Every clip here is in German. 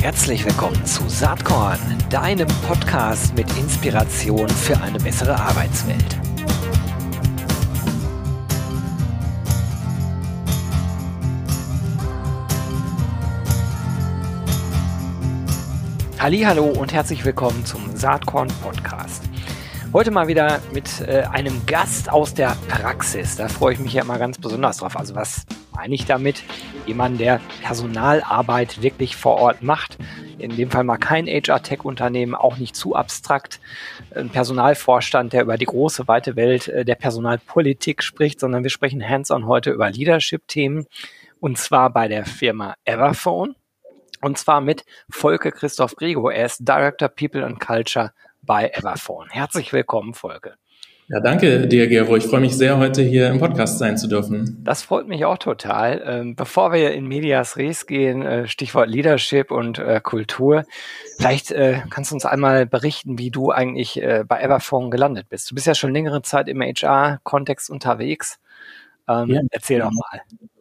Herzlich willkommen zu Saatkorn, deinem Podcast mit Inspiration für eine bessere Arbeitswelt. Hallo und herzlich willkommen zum Saatkorn Podcast. Heute mal wieder mit äh, einem Gast aus der Praxis. Da freue ich mich ja immer ganz besonders drauf. Also was meine ich damit? Jemand, der Personalarbeit wirklich vor Ort macht. In dem Fall mal kein HR-Tech-Unternehmen, auch nicht zu abstrakt. Ein Personalvorstand, der über die große, weite Welt äh, der Personalpolitik spricht, sondern wir sprechen hands-on heute über Leadership-Themen. Und zwar bei der Firma Everphone. Und zwar mit Volke Christoph Gregor. Er ist Director People and Culture bei Everphone. Herzlich willkommen, Volke. Ja, danke dir, Gero. Ich freue mich sehr, heute hier im Podcast sein zu dürfen. Das freut mich auch total. Ähm, bevor wir in Medias Res gehen, äh, Stichwort Leadership und äh, Kultur, vielleicht äh, kannst du uns einmal berichten, wie du eigentlich bei Everphone gelandet bist. Du bist ja schon längere Zeit im HR-Kontext unterwegs. Ähm, ja. Erzähl doch mal.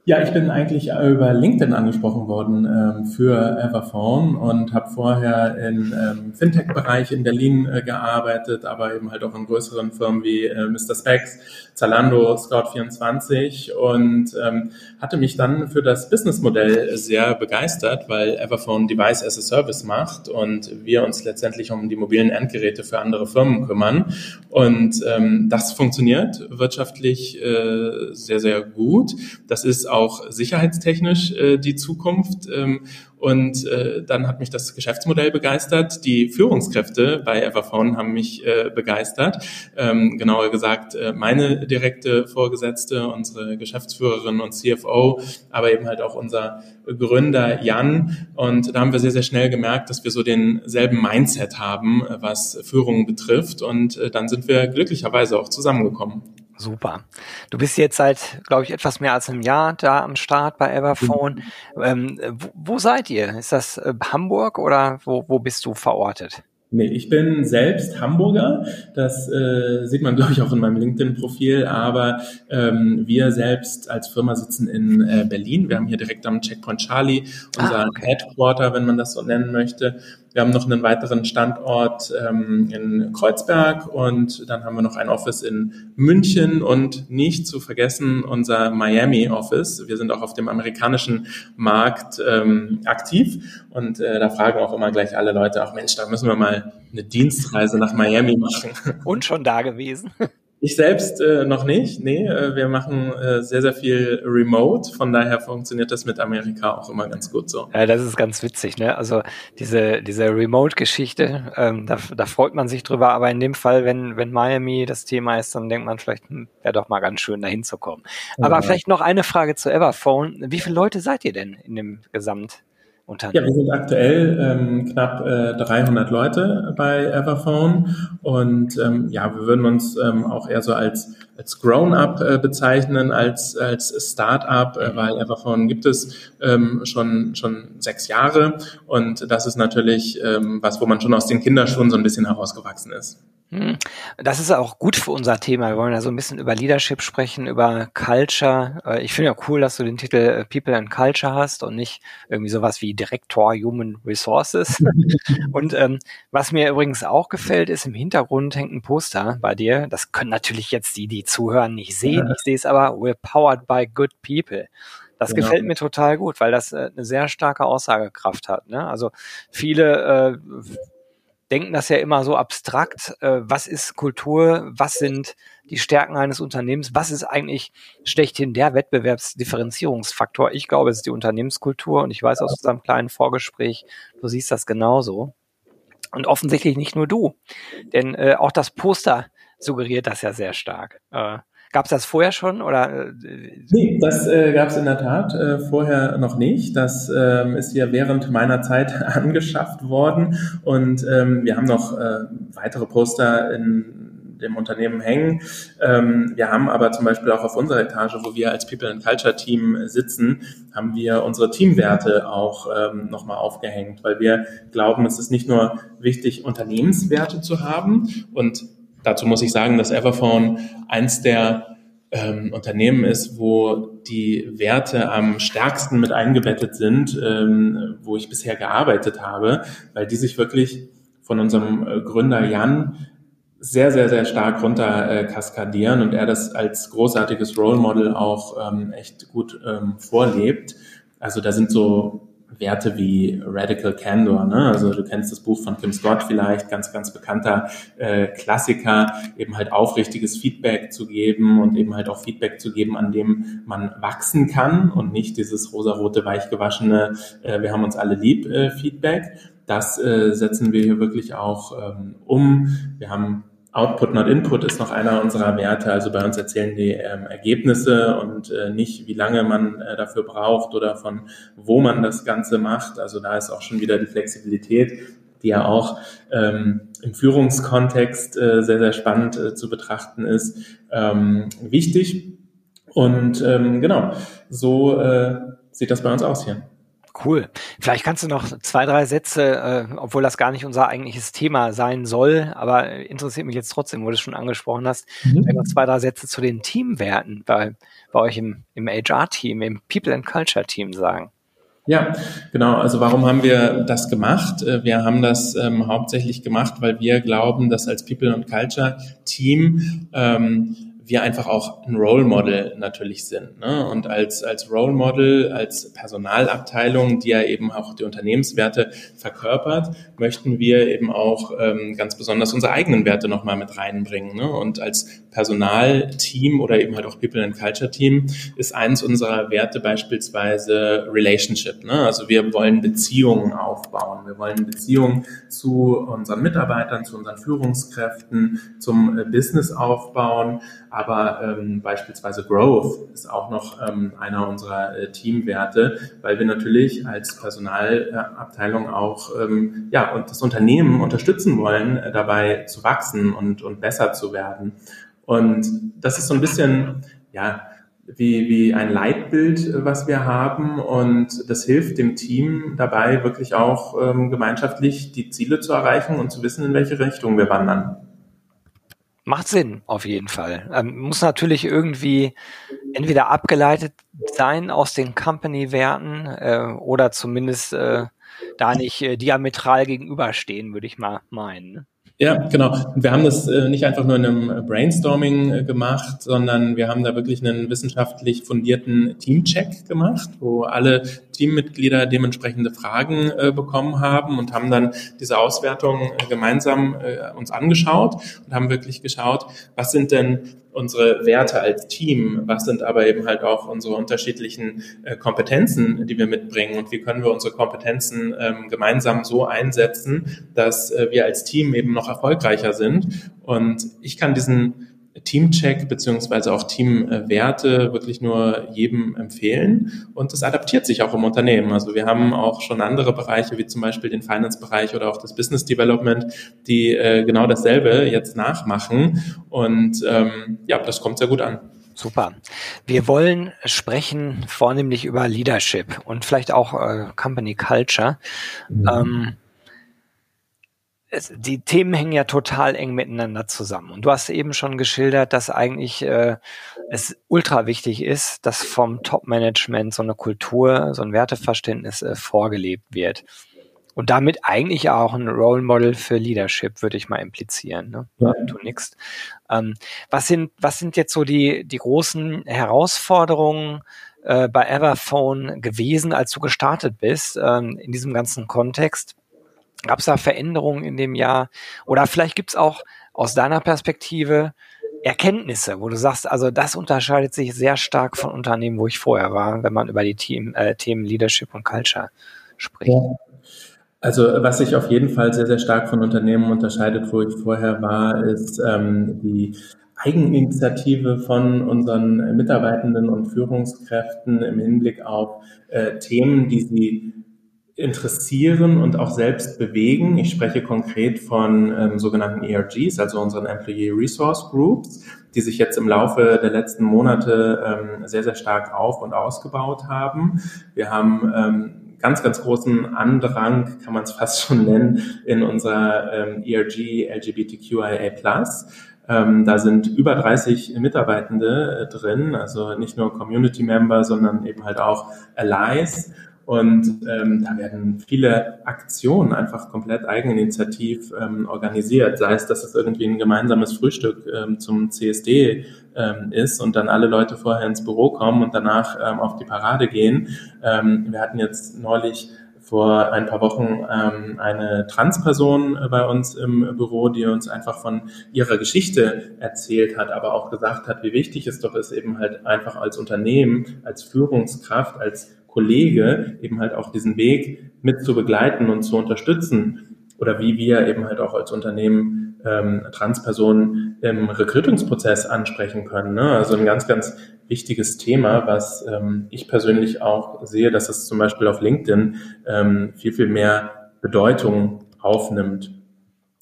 Ja, ich bin eigentlich über LinkedIn angesprochen worden ähm, für Everphone und habe vorher im ähm, Fintech-Bereich in Berlin äh, gearbeitet, aber eben halt auch in größeren Firmen wie äh, Mr. Specs, Zalando, Scout24 und ähm, hatte mich dann für das Businessmodell sehr begeistert, weil Everphone Device as a Service macht und wir uns letztendlich um die mobilen Endgeräte für andere Firmen kümmern. Und ähm, das funktioniert wirtschaftlich äh, sehr, sehr gut. Das ist auch sicherheitstechnisch äh, die Zukunft. Ähm, und äh, dann hat mich das Geschäftsmodell begeistert. Die Führungskräfte bei Everphone haben mich äh, begeistert. Ähm, genauer gesagt, äh, meine direkte Vorgesetzte, unsere Geschäftsführerin und CFO, aber eben halt auch unser Gründer Jan. Und da haben wir sehr, sehr schnell gemerkt, dass wir so denselben Mindset haben, was Führung betrifft. Und äh, dann sind wir glücklicherweise auch zusammengekommen. Super. Du bist jetzt seit, glaube ich, etwas mehr als einem Jahr da am Start bei Everphone. Mhm. Ähm, wo, wo, seid ihr? Ist das äh, Hamburg oder wo, wo bist du verortet? Nee, ich bin selbst Hamburger. Das äh, sieht man, glaube ich, auch in meinem LinkedIn-Profil. Aber ähm, wir selbst als Firma sitzen in äh, Berlin. Wir haben hier direkt am Checkpoint Charlie unser ah, okay. Headquarter, wenn man das so nennen möchte. Wir haben noch einen weiteren Standort ähm, in Kreuzberg und dann haben wir noch ein Office in München und nicht zu vergessen unser Miami Office. Wir sind auch auf dem amerikanischen Markt ähm, aktiv und äh, da fragen auch immer gleich alle Leute, ach Mensch, da müssen wir mal eine Dienstreise nach Miami machen. Und schon da gewesen. Ich selbst äh, noch nicht. Nee, äh, wir machen äh, sehr, sehr viel remote. Von daher funktioniert das mit Amerika auch immer ganz gut so. Ja, das ist ganz witzig, ne? Also diese, diese Remote-Geschichte, ähm, da, da freut man sich drüber. Aber in dem Fall, wenn, wenn Miami das Thema ist, dann denkt man vielleicht, hm, wäre doch mal ganz schön, da hinzukommen. Aber ja. vielleicht noch eine Frage zu Everphone. Wie viele Leute seid ihr denn in dem Gesamt? Unternehmen? Ja, wir sind aktuell ähm, knapp äh, 300 Leute bei Everphone und ähm, ja, wir würden uns ähm, auch eher so als als Grown-up äh, bezeichnen, als als Start-up, äh, weil Everphone gibt es ähm, schon schon sechs Jahre und das ist natürlich ähm, was, wo man schon aus den Kinderschuhen so ein bisschen herausgewachsen ist. Hm. Das ist auch gut für unser Thema. Wir wollen ja so ein bisschen über Leadership sprechen, über Culture. Äh, ich finde ja cool, dass du den Titel äh, People and Culture hast und nicht irgendwie sowas wie Direktor Human Resources. und ähm, was mir übrigens auch gefällt, ist im Hintergrund hängt ein Poster bei dir. Das können natürlich jetzt die, die zuhören, nicht sehen. Ich sehe es aber. We're powered by good people. Das genau. gefällt mir total gut, weil das äh, eine sehr starke Aussagekraft hat. Ne? Also viele äh, denken das ja immer so abstrakt. Äh, was ist Kultur? Was sind die Stärken eines Unternehmens? Was ist eigentlich schlechthin der Wettbewerbsdifferenzierungsfaktor? Ich glaube, es ist die Unternehmenskultur und ich weiß aus unserem kleinen Vorgespräch, du siehst das genauso. Und offensichtlich nicht nur du, denn äh, auch das Poster suggeriert das ja sehr stark. Äh, Gab es das vorher schon oder? Äh, nee, das äh, gab es in der Tat äh, vorher noch nicht. Das ähm, ist ja während meiner Zeit angeschafft worden und ähm, wir haben noch äh, weitere Poster in dem Unternehmen hängen. Ähm, wir haben aber zum Beispiel auch auf unserer Etage, wo wir als People and Culture Team sitzen, haben wir unsere Teamwerte auch ähm, nochmal aufgehängt, weil wir glauben, es ist nicht nur wichtig, Unternehmenswerte zu haben und Dazu muss ich sagen, dass Everphone eins der ähm, Unternehmen ist, wo die Werte am stärksten mit eingebettet sind, ähm, wo ich bisher gearbeitet habe, weil die sich wirklich von unserem äh, Gründer Jan sehr, sehr, sehr stark runter äh, kaskadieren und er das als großartiges Role Model auch ähm, echt gut ähm, vorlebt. Also da sind so Werte wie Radical Candor, ne? also du kennst das Buch von Kim Scott vielleicht, ganz, ganz bekannter äh, Klassiker, eben halt aufrichtiges Feedback zu geben und eben halt auch Feedback zu geben, an dem man wachsen kann und nicht dieses rosarote, weichgewaschene, äh, wir haben uns alle lieb äh, Feedback. Das äh, setzen wir hier wirklich auch ähm, um. Wir haben Output, not Input ist noch einer unserer Werte. Also bei uns erzählen die ähm, Ergebnisse und äh, nicht, wie lange man äh, dafür braucht oder von wo man das Ganze macht. Also da ist auch schon wieder die Flexibilität, die ja auch ähm, im Führungskontext äh, sehr, sehr spannend äh, zu betrachten ist, ähm, wichtig. Und ähm, genau, so äh, sieht das bei uns aus hier. Cool. Vielleicht kannst du noch zwei, drei Sätze, äh, obwohl das gar nicht unser eigentliches Thema sein soll, aber interessiert mich jetzt trotzdem, wo du es schon angesprochen hast, mhm. noch zwei, drei Sätze zu den Teamwerten bei, bei euch im, im HR-Team, im People and Culture Team sagen. Ja, genau. Also warum haben wir das gemacht? Äh, wir haben das ähm, hauptsächlich gemacht, weil wir glauben, dass als People and Culture Team ähm, wir einfach auch ein Role Model natürlich sind. Ne? Und als, als Role Model, als Personalabteilung, die ja eben auch die Unternehmenswerte verkörpert, möchten wir eben auch ähm, ganz besonders unsere eigenen Werte nochmal mit reinbringen. Ne? Und als Personalteam oder eben halt auch People and Culture Team ist eins unserer Werte beispielsweise Relationship. Ne? Also wir wollen Beziehungen aufbauen. Wir wollen Beziehungen zu unseren Mitarbeitern, zu unseren Führungskräften, zum äh, Business aufbauen aber ähm, beispielsweise Growth ist auch noch ähm, einer unserer äh, Teamwerte, weil wir natürlich als Personalabteilung auch ähm, ja und das Unternehmen unterstützen wollen, äh, dabei zu wachsen und und besser zu werden. Und das ist so ein bisschen ja wie, wie ein Leitbild, was wir haben. Und das hilft dem Team dabei, wirklich auch ähm, gemeinschaftlich die Ziele zu erreichen und zu wissen, in welche Richtung wir wandern. Macht Sinn, auf jeden Fall. Ähm, muss natürlich irgendwie entweder abgeleitet sein aus den Company-Werten äh, oder zumindest äh, da nicht äh, diametral gegenüberstehen, würde ich mal meinen. Ja, genau. Wir haben das äh, nicht einfach nur in einem Brainstorming äh, gemacht, sondern wir haben da wirklich einen wissenschaftlich fundierten Teamcheck gemacht, wo alle Teammitglieder dementsprechende Fragen äh, bekommen haben und haben dann diese Auswertung gemeinsam uns angeschaut und haben wirklich geschaut, was sind denn unsere Werte als Team, was sind aber eben halt auch unsere unterschiedlichen äh, Kompetenzen, die wir mitbringen und wie können wir unsere Kompetenzen ähm, gemeinsam so einsetzen, dass äh, wir als Team eben noch erfolgreicher sind. Und ich kann diesen Teamcheck beziehungsweise auch Teamwerte wirklich nur jedem empfehlen. Und das adaptiert sich auch im Unternehmen. Also wir haben auch schon andere Bereiche, wie zum Beispiel den Finance-Bereich oder auch das Business Development, die äh, genau dasselbe jetzt nachmachen. Und ähm, ja, das kommt sehr gut an. Super. Wir wollen sprechen vornehmlich über Leadership und vielleicht auch äh, Company Culture. Mhm. Ähm, es, die Themen hängen ja total eng miteinander zusammen. Und du hast eben schon geschildert, dass eigentlich äh, es ultra wichtig ist, dass vom Top-Management so eine Kultur, so ein Werteverständnis äh, vorgelebt wird. Und damit eigentlich auch ein Role Model für Leadership, würde ich mal implizieren. Ne? Ja. Du nix. Ähm, was sind, was sind jetzt so die, die großen Herausforderungen äh, bei Everphone gewesen, als du gestartet bist, ähm, in diesem ganzen Kontext? Gab es da Veränderungen in dem Jahr? Oder vielleicht gibt es auch aus deiner Perspektive Erkenntnisse, wo du sagst, also das unterscheidet sich sehr stark von Unternehmen, wo ich vorher war, wenn man über die Team, äh, Themen Leadership und Culture spricht. Ja. Also was sich auf jeden Fall sehr, sehr stark von Unternehmen unterscheidet, wo ich vorher war, ist ähm, die Eigeninitiative von unseren Mitarbeitenden und Führungskräften im Hinblick auf äh, Themen, die sie interessieren und auch selbst bewegen. Ich spreche konkret von ähm, sogenannten ERGs, also unseren Employee Resource Groups, die sich jetzt im Laufe der letzten Monate ähm, sehr, sehr stark auf und ausgebaut haben. Wir haben ähm, ganz, ganz großen Andrang, kann man es fast schon nennen, in unserer ähm, ERG LGBTQIA+. Ähm, da sind über 30 Mitarbeitende äh, drin, also nicht nur Community Member, sondern eben halt auch Allies. Und ähm, da werden viele Aktionen einfach komplett eigeninitiativ ähm, organisiert, sei es, dass es irgendwie ein gemeinsames Frühstück ähm, zum CSD ähm, ist und dann alle Leute vorher ins Büro kommen und danach ähm, auf die Parade gehen. Ähm, wir hatten jetzt neulich vor ein paar Wochen ähm, eine Transperson bei uns im Büro, die uns einfach von ihrer Geschichte erzählt hat, aber auch gesagt hat, wie wichtig es doch ist, eben halt einfach als Unternehmen, als Führungskraft, als Kollege eben halt auch diesen Weg mit zu begleiten und zu unterstützen oder wie wir eben halt auch als Unternehmen ähm, Transpersonen im Recruitingsprozess ansprechen können. Ne? Also ein ganz, ganz wichtiges Thema, was ähm, ich persönlich auch sehe, dass es zum Beispiel auf LinkedIn ähm, viel, viel mehr Bedeutung aufnimmt.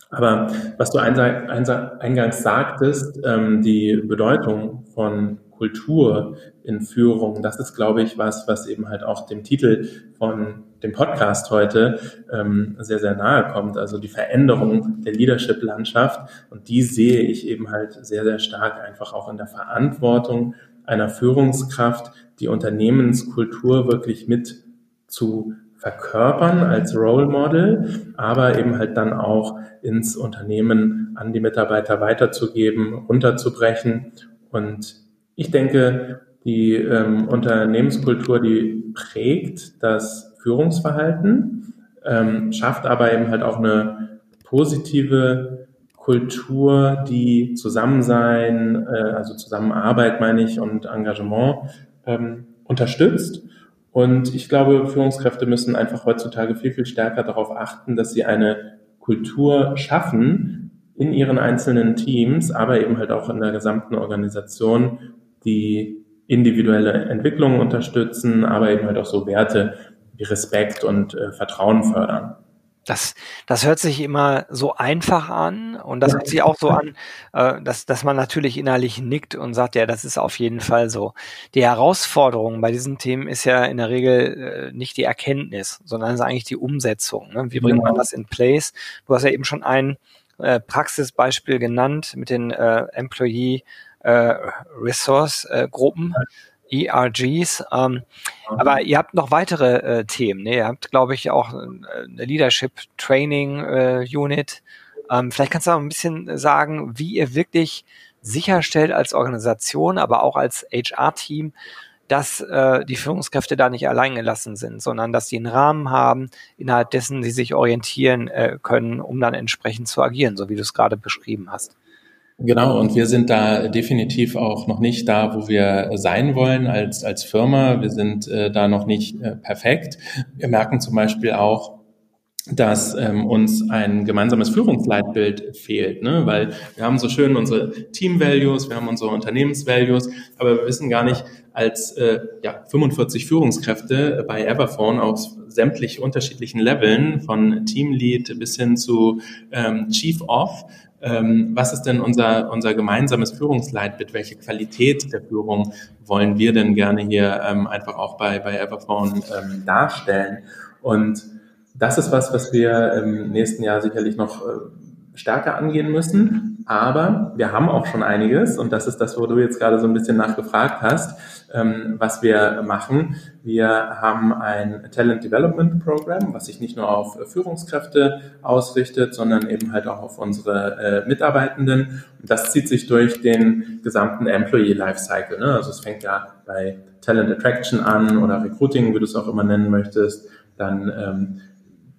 Aber was du eingangs sagtest, ähm, die Bedeutung von Kultur in Führung, das ist, glaube ich, was, was eben halt auch dem Titel von dem Podcast heute ähm, sehr, sehr nahe kommt. Also die Veränderung der Leadership-Landschaft. Und die sehe ich eben halt sehr, sehr stark einfach auch in der Verantwortung einer Führungskraft, die Unternehmenskultur wirklich mit zu verkörpern als Role Model, aber eben halt dann auch ins Unternehmen an die Mitarbeiter weiterzugeben, runterzubrechen. Und ich denke, die ähm, Unternehmenskultur, die prägt das Führungsverhalten, ähm, schafft aber eben halt auch eine positive Kultur, die Zusammensein, äh, also Zusammenarbeit meine ich und Engagement ähm, unterstützt. Und ich glaube, Führungskräfte müssen einfach heutzutage viel, viel stärker darauf achten, dass sie eine Kultur schaffen in ihren einzelnen Teams, aber eben halt auch in der gesamten Organisation, die individuelle Entwicklung unterstützen, aber eben halt auch so Werte wie Respekt und äh, Vertrauen fördern. Das, das hört sich immer so einfach an und das hört sich auch so an, äh, dass, dass man natürlich innerlich nickt und sagt, ja, das ist auf jeden Fall so. Die Herausforderung bei diesen Themen ist ja in der Regel äh, nicht die Erkenntnis, sondern ist eigentlich die Umsetzung. Ne? Wie bringt man genau. das in place? Du hast ja eben schon ein äh, Praxisbeispiel genannt mit den äh, Employee äh, Resource äh, Gruppen. ERGs. Ähm, mhm. Aber ihr habt noch weitere äh, Themen. Ne? Ihr habt, glaube ich, auch äh, eine Leadership Training äh, Unit. Ähm, vielleicht kannst du auch ein bisschen sagen, wie ihr wirklich sicherstellt als Organisation, aber auch als HR-Team, dass äh, die Führungskräfte da nicht allein gelassen sind, sondern dass sie einen Rahmen haben, innerhalb dessen sie sich orientieren äh, können, um dann entsprechend zu agieren, so wie du es gerade beschrieben hast. Genau, und wir sind da definitiv auch noch nicht da, wo wir sein wollen als, als Firma. Wir sind äh, da noch nicht äh, perfekt. Wir merken zum Beispiel auch, dass ähm, uns ein gemeinsames Führungsleitbild fehlt, ne? weil wir haben so schön unsere Team-Values, wir haben unsere Unternehmens-Values, aber wir wissen gar nicht, als äh, ja, 45 Führungskräfte bei Everphone aus sämtlich unterschiedlichen Leveln, von Teamlead bis hin zu ähm, Chief of, ähm, was ist denn unser, unser gemeinsames Führungsleitbild? Welche Qualität der Führung wollen wir denn gerne hier ähm, einfach auch bei, bei Everphone ähm, darstellen? Und das ist was, was wir im nächsten Jahr sicherlich noch äh, stärker angehen müssen. Aber wir haben auch schon einiges und das ist das, wo du jetzt gerade so ein bisschen nachgefragt hast, ähm, was wir machen. Wir haben ein Talent Development Program, was sich nicht nur auf Führungskräfte ausrichtet, sondern eben halt auch auf unsere äh, Mitarbeitenden. Und das zieht sich durch den gesamten Employee Lifecycle. Ne? Also es fängt ja bei Talent Attraction an oder Recruiting, wie du es auch immer nennen möchtest. Dann ähm,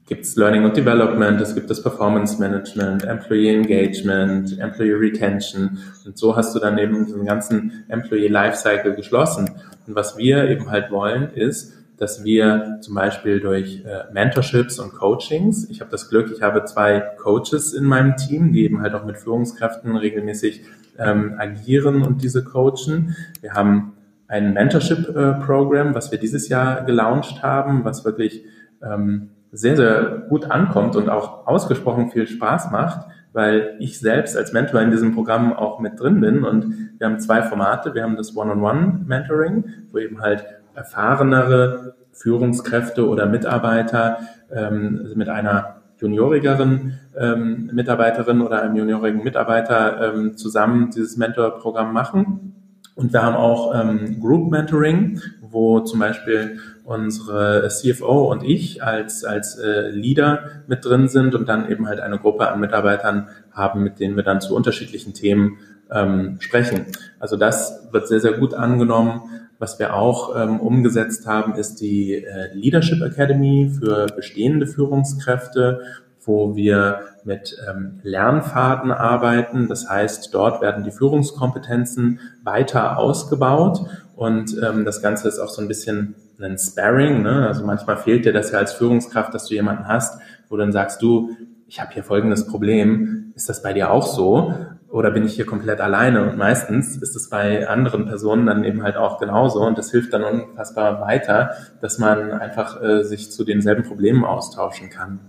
gibt es Learning und Development, es gibt das Performance Management, Employee Engagement, Employee Retention und so hast du dann eben den ganzen Employee Lifecycle geschlossen. Und was wir eben halt wollen, ist, dass wir zum Beispiel durch äh, Mentorships und Coachings, ich habe das Glück, ich habe zwei Coaches in meinem Team, die eben halt auch mit Führungskräften regelmäßig ähm, agieren und diese coachen. Wir haben ein Mentorship-Programm, äh, was wir dieses Jahr gelauncht haben, was wirklich ähm, sehr, sehr gut ankommt und auch ausgesprochen viel Spaß macht, weil ich selbst als Mentor in diesem Programm auch mit drin bin. Und wir haben zwei Formate. Wir haben das One-on-One-Mentoring, wo eben halt erfahrenere Führungskräfte oder Mitarbeiter ähm, mit einer juniorigeren ähm, Mitarbeiterin oder einem juniorigen Mitarbeiter ähm, zusammen dieses Mentorprogramm machen. Und wir haben auch ähm, Group Mentoring, wo zum Beispiel unsere CFO und ich als, als äh, Leader mit drin sind und dann eben halt eine Gruppe an Mitarbeitern haben, mit denen wir dann zu unterschiedlichen Themen ähm, sprechen. Also das wird sehr, sehr gut angenommen. Was wir auch ähm, umgesetzt haben, ist die äh, Leadership Academy für bestehende Führungskräfte, wo wir mit ähm, Lernfaden arbeiten. Das heißt, dort werden die Führungskompetenzen weiter ausgebaut und ähm, das Ganze ist auch so ein bisschen ein Sparring. Ne? Also manchmal fehlt dir das ja als Führungskraft, dass du jemanden hast, wo dann sagst du, ich habe hier folgendes Problem. Ist das bei dir auch so? oder bin ich hier komplett alleine? Und meistens ist es bei anderen Personen dann eben halt auch genauso und das hilft dann unfassbar weiter, dass man einfach äh, sich zu denselben Problemen austauschen kann.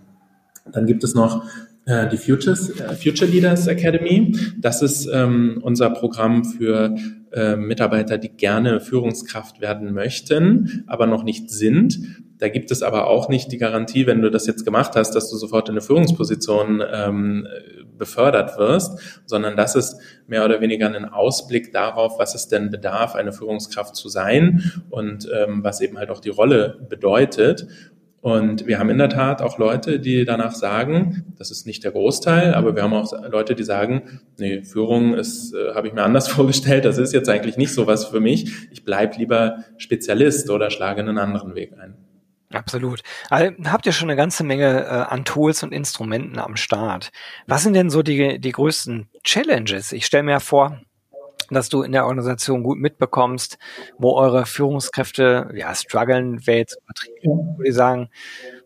Dann gibt es noch äh, die Futures, äh, Future Leaders Academy. Das ist ähm, unser Programm für äh, Mitarbeiter, die gerne Führungskraft werden möchten, aber noch nicht sind. Da gibt es aber auch nicht die Garantie, wenn du das jetzt gemacht hast, dass du sofort in eine Führungsposition ähm, befördert wirst, sondern das ist mehr oder weniger ein Ausblick darauf, was es denn bedarf, eine Führungskraft zu sein und ähm, was eben halt auch die Rolle bedeutet. Und wir haben in der Tat auch Leute, die danach sagen, das ist nicht der Großteil, aber wir haben auch Leute, die sagen, nee, Führung ist, äh, habe ich mir anders vorgestellt, das ist jetzt eigentlich nicht so was für mich. Ich bleib lieber Spezialist oder schlage einen anderen Weg ein. Absolut. Also, habt ihr schon eine ganze Menge äh, an Tools und Instrumenten am Start. Was sind denn so die, die größten Challenges? Ich stelle mir vor, dass du in der Organisation gut mitbekommst, wo eure Führungskräfte ja strugglen, wäre jetzt übertrieben, würde ich sagen,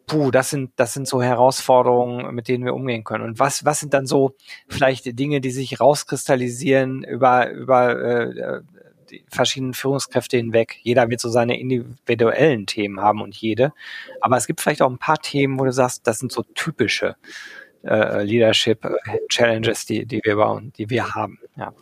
puh, das sind, das sind so Herausforderungen, mit denen wir umgehen können. Und was, was sind dann so vielleicht Dinge, die sich rauskristallisieren über, über äh, die verschiedenen Führungskräfte hinweg. Jeder wird so seine individuellen Themen haben und jede. Aber es gibt vielleicht auch ein paar Themen, wo du sagst, das sind so typische äh, Leadership Challenges, die, die wir bauen, die wir haben. Ja.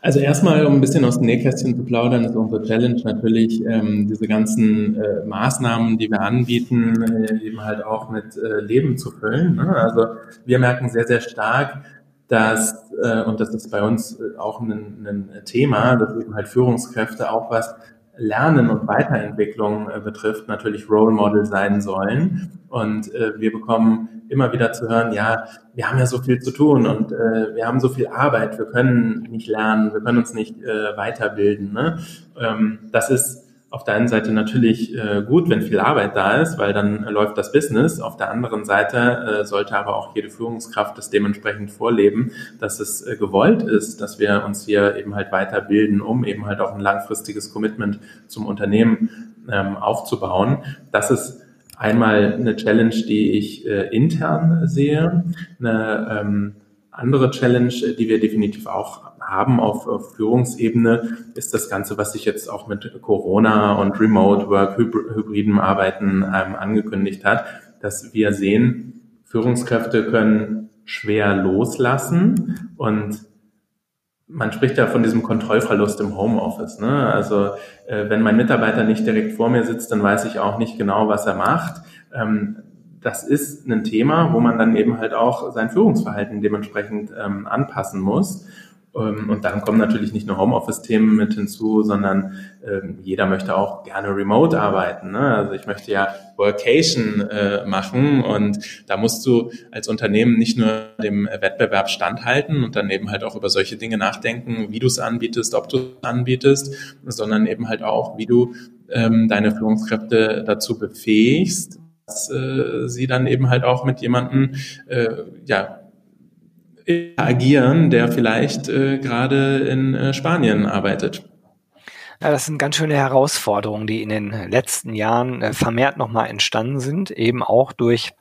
Also erstmal, um ein bisschen aus dem Nähkästchen zu plaudern, ist unsere Challenge natürlich, ähm, diese ganzen äh, Maßnahmen, die wir anbieten, äh, eben halt auch mit äh, Leben zu füllen. Ne? Also wir merken sehr, sehr stark, dass, äh, und das ist bei uns äh, auch ein, ein Thema, dass eben halt Führungskräfte auch was Lernen und Weiterentwicklung äh, betrifft, natürlich Role Model sein sollen. Und äh, wir bekommen immer wieder zu hören, ja, wir haben ja so viel zu tun und äh, wir haben so viel Arbeit, wir können nicht lernen, wir können uns nicht äh, weiterbilden. Ne? Ähm, das ist auf der einen Seite natürlich äh, gut, wenn viel Arbeit da ist, weil dann läuft das Business. Auf der anderen Seite äh, sollte aber auch jede Führungskraft das dementsprechend vorleben, dass es äh, gewollt ist, dass wir uns hier eben halt weiterbilden, um eben halt auch ein langfristiges Commitment zum Unternehmen ähm, aufzubauen. Das ist einmal eine Challenge, die ich äh, intern sehe. Eine ähm, andere Challenge, die wir definitiv auch haben auf, auf Führungsebene, ist das Ganze, was sich jetzt auch mit Corona und Remote Work, hybriden Arbeiten ähm, angekündigt hat, dass wir sehen, Führungskräfte können schwer loslassen und man spricht ja von diesem Kontrollverlust im Homeoffice. Ne? Also äh, wenn mein Mitarbeiter nicht direkt vor mir sitzt, dann weiß ich auch nicht genau, was er macht. Ähm, das ist ein Thema, wo man dann eben halt auch sein Führungsverhalten dementsprechend ähm, anpassen muss. Ähm, und dann kommen natürlich nicht nur Homeoffice-Themen mit hinzu, sondern ähm, jeder möchte auch gerne remote arbeiten. Ne? Also ich möchte ja Workation äh, machen und da musst du als Unternehmen nicht nur dem Wettbewerb standhalten und dann eben halt auch über solche Dinge nachdenken, wie du es anbietest, ob du es anbietest, sondern eben halt auch, wie du ähm, deine Führungskräfte dazu befähigst, dass äh, sie dann eben halt auch mit jemandem äh, ja, agieren, der vielleicht äh, gerade in äh, Spanien arbeitet. Ja, das sind ganz schöne Herausforderungen, die in den letzten Jahren äh, vermehrt nochmal entstanden sind, eben auch durch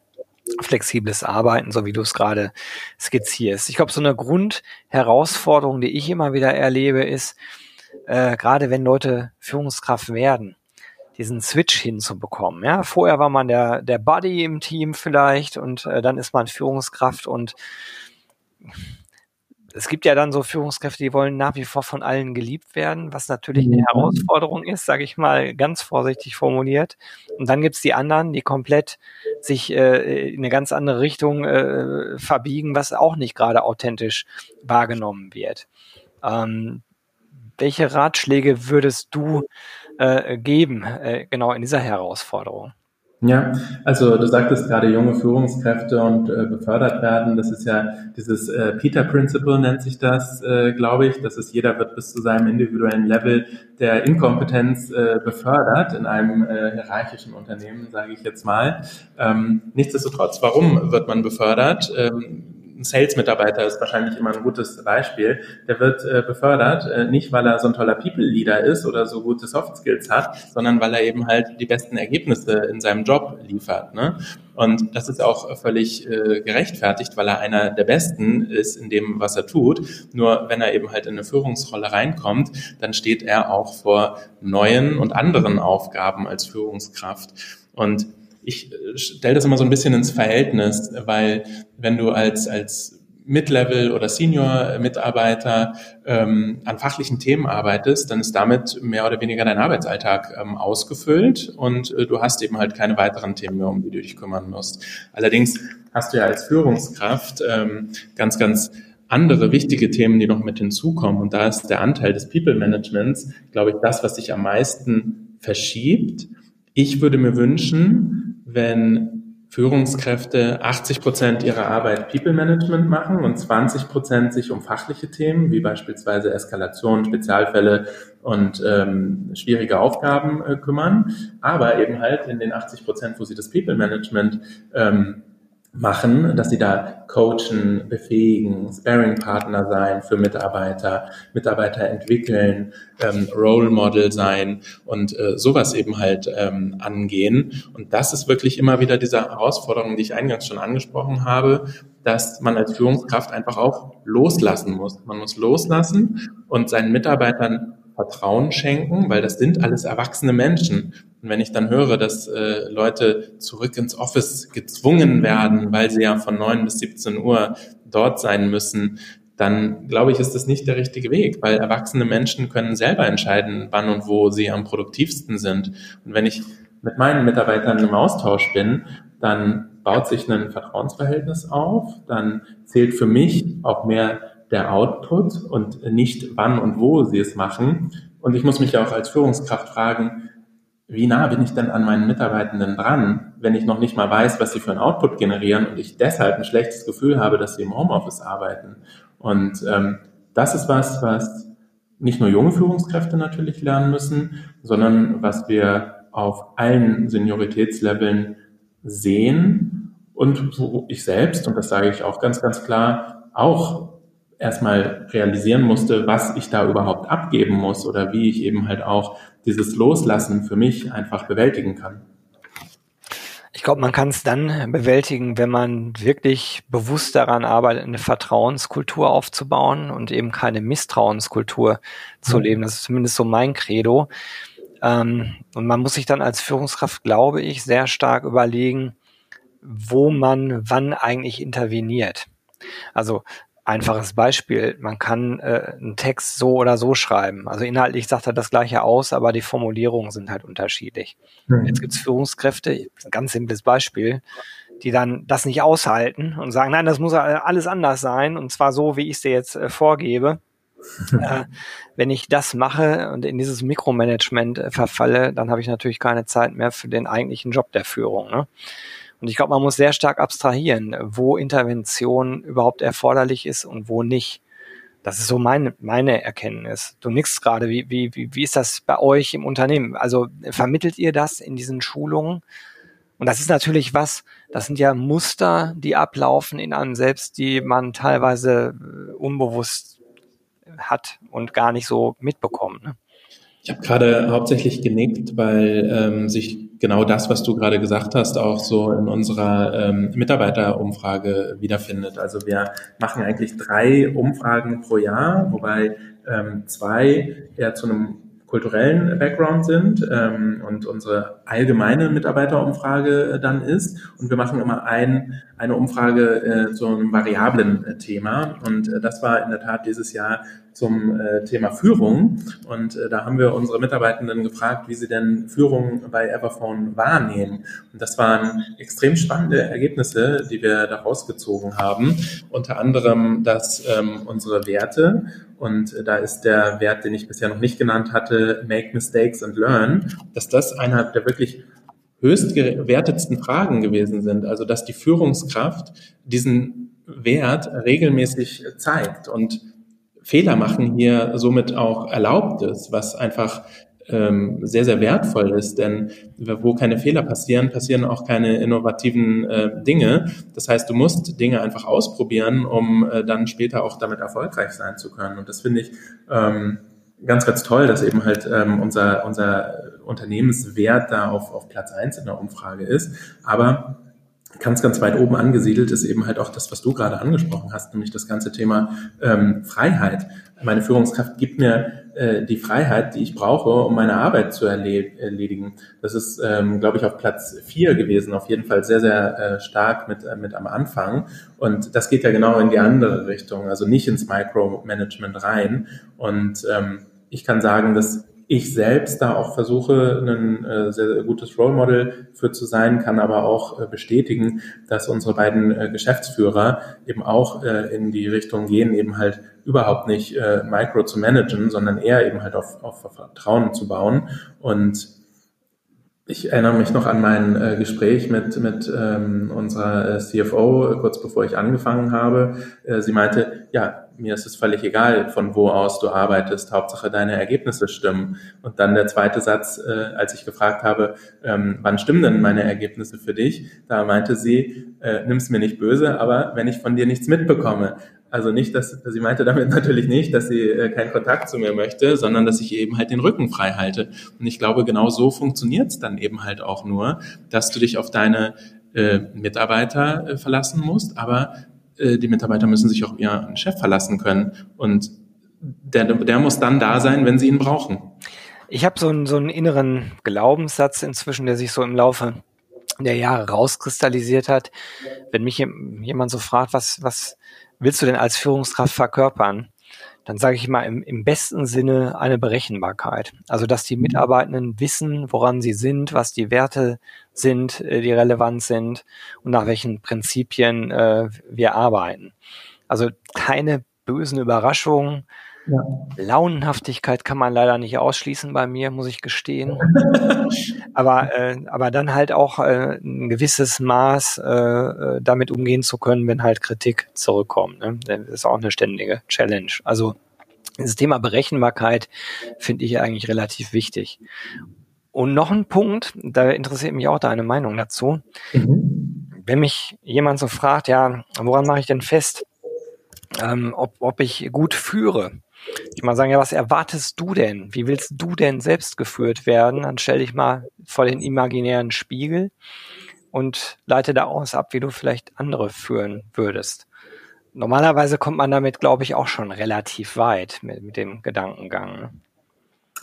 flexibles Arbeiten, so wie du es gerade skizzierst. Ich glaube, so eine Grundherausforderung, die ich immer wieder erlebe, ist, äh, gerade wenn Leute Führungskraft werden, diesen Switch hinzubekommen. Ja, vorher war man der der Buddy im Team vielleicht und äh, dann ist man Führungskraft und es gibt ja dann so Führungskräfte, die wollen nach wie vor von allen geliebt werden, was natürlich eine Herausforderung ist, sage ich mal ganz vorsichtig formuliert. Und dann gibt's die anderen, die komplett sich äh, in eine ganz andere Richtung äh, verbiegen, was auch nicht gerade authentisch wahrgenommen wird. Ähm, welche Ratschläge würdest du äh, geben, äh, genau in dieser Herausforderung? Ja, also du sagtest gerade junge Führungskräfte und äh, befördert werden. Das ist ja dieses äh, Peter Principle nennt sich das, äh, glaube ich. Das ist jeder wird bis zu seinem individuellen Level der Inkompetenz äh, befördert in einem äh, hierarchischen Unternehmen, sage ich jetzt mal. Ähm, nichtsdestotrotz, warum wird man befördert? Ähm, ein Sales-Mitarbeiter ist wahrscheinlich immer ein gutes Beispiel. Der wird äh, befördert, äh, nicht weil er so ein toller People-Leader ist oder so gute Soft-Skills hat, sondern weil er eben halt die besten Ergebnisse in seinem Job liefert. Ne? Und das ist auch völlig äh, gerechtfertigt, weil er einer der Besten ist in dem, was er tut. Nur wenn er eben halt in eine Führungsrolle reinkommt, dann steht er auch vor neuen und anderen Aufgaben als Führungskraft. Und ich äh, stelle das immer so ein bisschen ins Verhältnis, weil wenn du als, als Mid-Level oder Senior-Mitarbeiter ähm, an fachlichen Themen arbeitest, dann ist damit mehr oder weniger dein Arbeitsalltag ähm, ausgefüllt und äh, du hast eben halt keine weiteren Themen mehr, um die du dich kümmern musst. Allerdings hast du ja als Führungskraft ähm, ganz, ganz andere wichtige Themen, die noch mit hinzukommen. Und da ist der Anteil des People Managements, glaube ich, das, was sich am meisten verschiebt. Ich würde mir wünschen, wenn Führungskräfte 80 Prozent ihrer Arbeit People Management machen und 20 Prozent sich um fachliche Themen wie beispielsweise Eskalation, Spezialfälle und ähm, schwierige Aufgaben äh, kümmern, aber eben halt in den 80 Prozent, wo sie das People Management ähm, machen, dass sie da coachen, befähigen, Sparing-Partner sein für Mitarbeiter, Mitarbeiter entwickeln, ähm, Role Model sein und äh, sowas eben halt ähm, angehen. Und das ist wirklich immer wieder diese Herausforderung, die ich eingangs schon angesprochen habe, dass man als Führungskraft einfach auch loslassen muss. Man muss loslassen und seinen Mitarbeitern Vertrauen schenken, weil das sind alles erwachsene Menschen. Und wenn ich dann höre, dass äh, Leute zurück ins Office gezwungen werden, weil sie ja von 9 bis 17 Uhr dort sein müssen, dann glaube ich, ist das nicht der richtige Weg, weil erwachsene Menschen können selber entscheiden, wann und wo sie am produktivsten sind. Und wenn ich mit meinen Mitarbeitern im Austausch bin, dann baut sich ein Vertrauensverhältnis auf, dann zählt für mich auch mehr der Output und nicht wann und wo sie es machen. Und ich muss mich ja auch als Führungskraft fragen, wie nah bin ich denn an meinen Mitarbeitenden dran, wenn ich noch nicht mal weiß, was sie für einen Output generieren und ich deshalb ein schlechtes Gefühl habe, dass sie im Homeoffice arbeiten. Und ähm, das ist was, was nicht nur junge Führungskräfte natürlich lernen müssen, sondern was wir auf allen Senioritätsleveln sehen und wo ich selbst, und das sage ich auch ganz, ganz klar, auch erstmal realisieren musste, was ich da überhaupt abgeben muss oder wie ich eben halt auch dieses Loslassen für mich einfach bewältigen kann. Ich glaube, man kann es dann bewältigen, wenn man wirklich bewusst daran arbeitet, eine Vertrauenskultur aufzubauen und eben keine Misstrauenskultur zu mhm. leben. Das ist zumindest so mein Credo. Ähm, und man muss sich dann als Führungskraft, glaube ich, sehr stark überlegen, wo man wann eigentlich interveniert. Also Einfaches Beispiel, man kann äh, einen Text so oder so schreiben. Also inhaltlich sagt er das gleiche aus, aber die Formulierungen sind halt unterschiedlich. Mhm. Jetzt gibt es Führungskräfte, ein ganz simples Beispiel, die dann das nicht aushalten und sagen, nein, das muss alles anders sein und zwar so, wie ich es dir jetzt äh, vorgebe. äh, wenn ich das mache und in dieses Mikromanagement äh, verfalle, dann habe ich natürlich keine Zeit mehr für den eigentlichen Job der Führung. Ne? Und ich glaube, man muss sehr stark abstrahieren, wo Intervention überhaupt erforderlich ist und wo nicht. Das ist so meine, meine Erkenntnis. Du nix gerade. Wie, wie, wie, wie ist das bei euch im Unternehmen? Also vermittelt ihr das in diesen Schulungen? Und das ist natürlich was, das sind ja Muster, die ablaufen in einem selbst, die man teilweise äh, unbewusst hat und gar nicht so mitbekommt. Ne? Ich habe gerade hauptsächlich genickt, weil ähm, sich genau das, was du gerade gesagt hast, auch so in unserer ähm, Mitarbeiterumfrage wiederfindet. Also wir machen eigentlich drei Umfragen pro Jahr, wobei ähm, zwei eher zu einem kulturellen Background sind ähm, und unsere allgemeine Mitarbeiterumfrage äh, dann ist. Und wir machen immer ein, eine Umfrage äh, zu einem variablen äh, Thema. Und äh, das war in der Tat dieses Jahr zum äh, Thema Führung. Und äh, da haben wir unsere Mitarbeitenden gefragt, wie sie denn Führung bei Everphone wahrnehmen. Und das waren extrem spannende Ergebnisse, die wir daraus gezogen haben. Unter anderem, dass ähm, unsere Werte und da ist der Wert, den ich bisher noch nicht genannt hatte, Make Mistakes and Learn, dass das einer der wirklich höchst gewertetsten Fragen gewesen sind. Also dass die Führungskraft diesen Wert regelmäßig zeigt und Fehler machen hier somit auch erlaubt ist, was einfach ähm, sehr, sehr wertvoll ist, denn wo keine Fehler passieren, passieren auch keine innovativen äh, Dinge. Das heißt, du musst Dinge einfach ausprobieren, um äh, dann später auch damit erfolgreich sein zu können. Und das finde ich ähm, ganz, ganz toll, dass eben halt ähm, unser, unser Unternehmenswert da auf, auf Platz eins in der Umfrage ist. Aber ganz, ganz weit oben angesiedelt ist eben halt auch das, was du gerade angesprochen hast, nämlich das ganze Thema ähm, Freiheit. Meine Führungskraft gibt mir äh, die Freiheit, die ich brauche, um meine Arbeit zu erledigen. Das ist, ähm, glaube ich, auf Platz vier gewesen, auf jeden Fall sehr, sehr äh, stark mit, äh, mit am Anfang. Und das geht ja genau in die andere Richtung, also nicht ins Micromanagement rein. Und ähm, ich kann sagen, dass ich selbst da auch versuche, ein äh, sehr, sehr gutes Role Model für zu sein, kann aber auch äh, bestätigen, dass unsere beiden äh, Geschäftsführer eben auch äh, in die Richtung gehen, eben halt überhaupt nicht äh, Micro zu managen, sondern eher eben halt auf, auf Vertrauen zu bauen. Und ich erinnere mich noch an mein äh, Gespräch mit, mit ähm, unserer äh, CFO, kurz bevor ich angefangen habe. Äh, sie meinte, ja, mir ist es völlig egal, von wo aus du arbeitest, Hauptsache deine Ergebnisse stimmen. Und dann der zweite Satz, äh, als ich gefragt habe, ähm, wann stimmen denn meine Ergebnisse für dich, da meinte sie, äh, nimm's mir nicht böse, aber wenn ich von dir nichts mitbekomme. Also nicht, dass sie meinte damit natürlich nicht, dass sie äh, keinen Kontakt zu mir möchte, sondern dass ich eben halt den Rücken frei halte. Und ich glaube, genau so funktioniert es dann eben halt auch nur, dass du dich auf deine äh, Mitarbeiter äh, verlassen musst, aber äh, die Mitarbeiter müssen sich auf ihren Chef verlassen können. Und der, der muss dann da sein, wenn sie ihn brauchen. Ich habe so einen, so einen inneren Glaubenssatz inzwischen, der sich so im Laufe der Jahre rauskristallisiert hat. Wenn mich jemand so fragt, was, was willst du denn als Führungskraft verkörpern? Dann sage ich mal im, im besten Sinne eine Berechenbarkeit. Also dass die Mitarbeitenden wissen, woran sie sind, was die Werte sind, äh, die relevant sind und nach welchen Prinzipien äh, wir arbeiten. Also keine bösen Überraschungen, ja. Launenhaftigkeit kann man leider nicht ausschließen bei mir, muss ich gestehen. aber, äh, aber dann halt auch äh, ein gewisses Maß äh, äh, damit umgehen zu können, wenn halt Kritik zurückkommt. Ne? Das ist auch eine ständige Challenge. Also das Thema Berechenbarkeit finde ich eigentlich relativ wichtig. Und noch ein Punkt, da interessiert mich auch deine Meinung dazu. Mhm. Wenn mich jemand so fragt, ja, woran mache ich denn fest, ähm, ob, ob ich gut führe? Ich mal sagen, ja, was erwartest du denn? Wie willst du denn selbst geführt werden? Dann stell dich mal vor den imaginären Spiegel und leite da aus ab, wie du vielleicht andere führen würdest. Normalerweise kommt man damit, glaube ich, auch schon relativ weit mit, mit dem Gedankengang.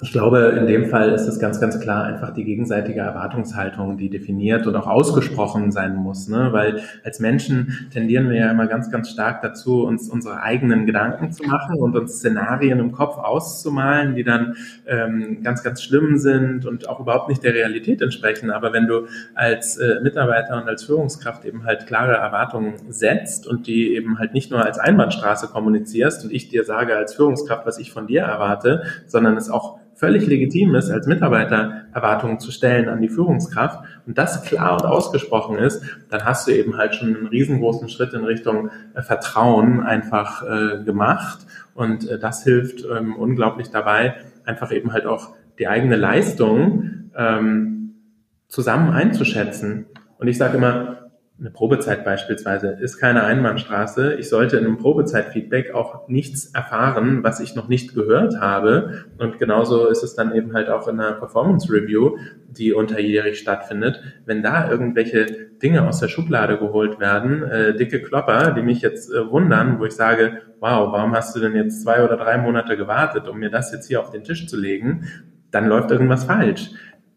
Ich glaube, in dem Fall ist es ganz, ganz klar einfach die gegenseitige Erwartungshaltung, die definiert und auch ausgesprochen sein muss. Ne? Weil als Menschen tendieren wir ja immer ganz, ganz stark dazu, uns unsere eigenen Gedanken zu machen und uns Szenarien im Kopf auszumalen, die dann ähm, ganz, ganz schlimm sind und auch überhaupt nicht der Realität entsprechen. Aber wenn du als äh, Mitarbeiter und als Führungskraft eben halt klare Erwartungen setzt und die eben halt nicht nur als Einbahnstraße kommunizierst und ich dir sage als Führungskraft, was ich von dir erwarte, sondern es auch völlig legitim ist, als Mitarbeiter Erwartungen zu stellen an die Führungskraft und das klar und ausgesprochen ist, dann hast du eben halt schon einen riesengroßen Schritt in Richtung äh, Vertrauen einfach äh, gemacht und äh, das hilft ähm, unglaublich dabei, einfach eben halt auch die eigene Leistung ähm, zusammen einzuschätzen. Und ich sage immer, eine Probezeit beispielsweise ist keine Einbahnstraße. Ich sollte in einem Probezeitfeedback auch nichts erfahren, was ich noch nicht gehört habe. Und genauso ist es dann eben halt auch in einer Performance Review, die unterjährig stattfindet. Wenn da irgendwelche Dinge aus der Schublade geholt werden, äh, dicke Klopper, die mich jetzt äh, wundern, wo ich sage, wow, warum hast du denn jetzt zwei oder drei Monate gewartet, um mir das jetzt hier auf den Tisch zu legen? Dann läuft irgendwas falsch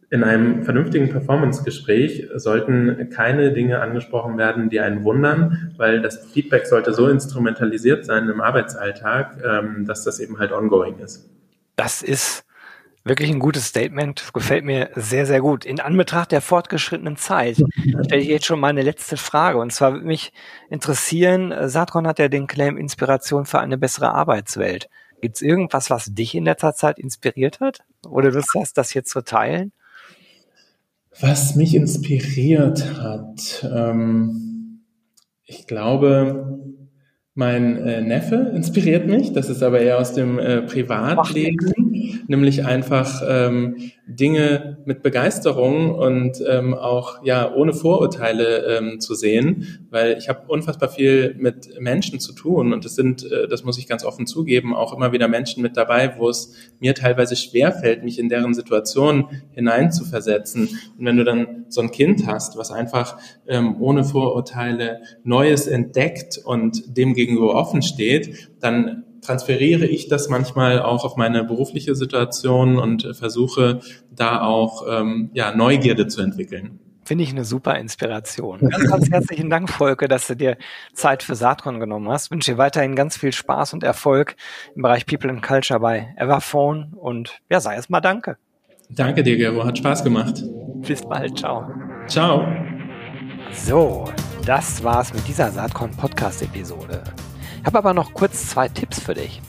In einem vernünftigen Performance-Gespräch sollten keine Dinge angesprochen werden, die einen wundern, weil das Feedback sollte so instrumentalisiert sein im Arbeitsalltag, ähm, dass das eben halt ongoing ist. Das ist wirklich ein gutes Statement. Gefällt mir sehr, sehr gut. In Anbetracht der fortgeschrittenen Zeit stelle ich jetzt schon meine letzte Frage. Und zwar würde mich interessieren, Satron hat ja den Claim Inspiration für eine bessere Arbeitswelt. Gibt es irgendwas, was dich in letzter Zeit inspiriert hat? Oder Lust hast, das jetzt zu teilen? Was mich inspiriert hat, ähm, ich glaube, mein äh, Neffe inspiriert mich. Das ist aber eher aus dem äh, Privatleben, nämlich einfach ähm, Dinge mit Begeisterung und ähm, auch ja ohne Vorurteile ähm, zu sehen, weil ich habe unfassbar viel mit Menschen zu tun und es sind, äh, das muss ich ganz offen zugeben, auch immer wieder Menschen mit dabei, wo es mir teilweise schwer fällt, mich in deren Situation hineinzuversetzen. Und wenn du dann so ein Kind hast, was einfach ähm, ohne Vorurteile Neues entdeckt und dem gegenüber offen steht, dann transferiere ich das manchmal auch auf meine berufliche Situation und versuche da auch ähm, ja, Neugierde zu entwickeln. Finde ich eine super Inspiration. Ganz, ganz herzlichen Dank, Volke, dass du dir Zeit für Saatkorn genommen hast. Ich wünsche dir weiterhin ganz viel Spaß und Erfolg im Bereich People and Culture bei Everphone und ja, sei es mal Danke. Danke dir, Gero. Hat Spaß gemacht. Bis bald. Ciao. Ciao. So, das war's mit dieser Saatkorn Podcast Episode habe aber noch kurz zwei Tipps für dich.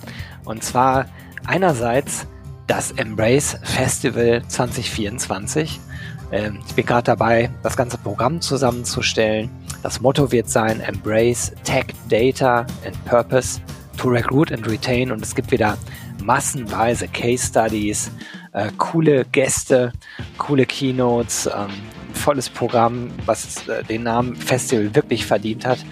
Und zwar einerseits das Embrace Festival 2024. Ähm, ich bin gerade dabei, das ganze Programm zusammenzustellen. Das Motto wird sein Embrace Tech, Data and Purpose to Recruit and Retain. Und es gibt wieder massenweise Case Studies, äh, coole Gäste, coole Keynotes, ähm, volles Programm, was äh, den Namen Festival wirklich verdient hat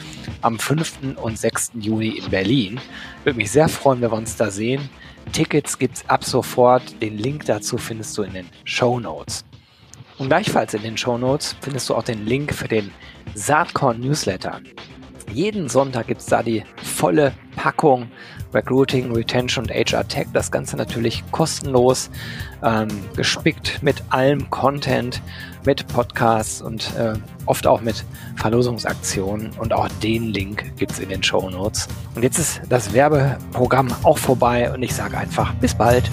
am 5. und 6. Juni in Berlin. Würde mich sehr freuen, wenn wir uns da sehen. Tickets gibt es ab sofort. Den Link dazu findest du in den Show Notes. Und gleichfalls in den Show Notes findest du auch den Link für den Saatkorn Newsletter. Jeden Sonntag gibt es da die volle Packung Recruiting, Retention und HR Tech. Das Ganze natürlich kostenlos, ähm, gespickt mit allem Content, mit Podcasts und äh, oft auch mit Verlosungsaktionen. Und auch den Link gibt es in den Show Notes. Und jetzt ist das Werbeprogramm auch vorbei und ich sage einfach bis bald.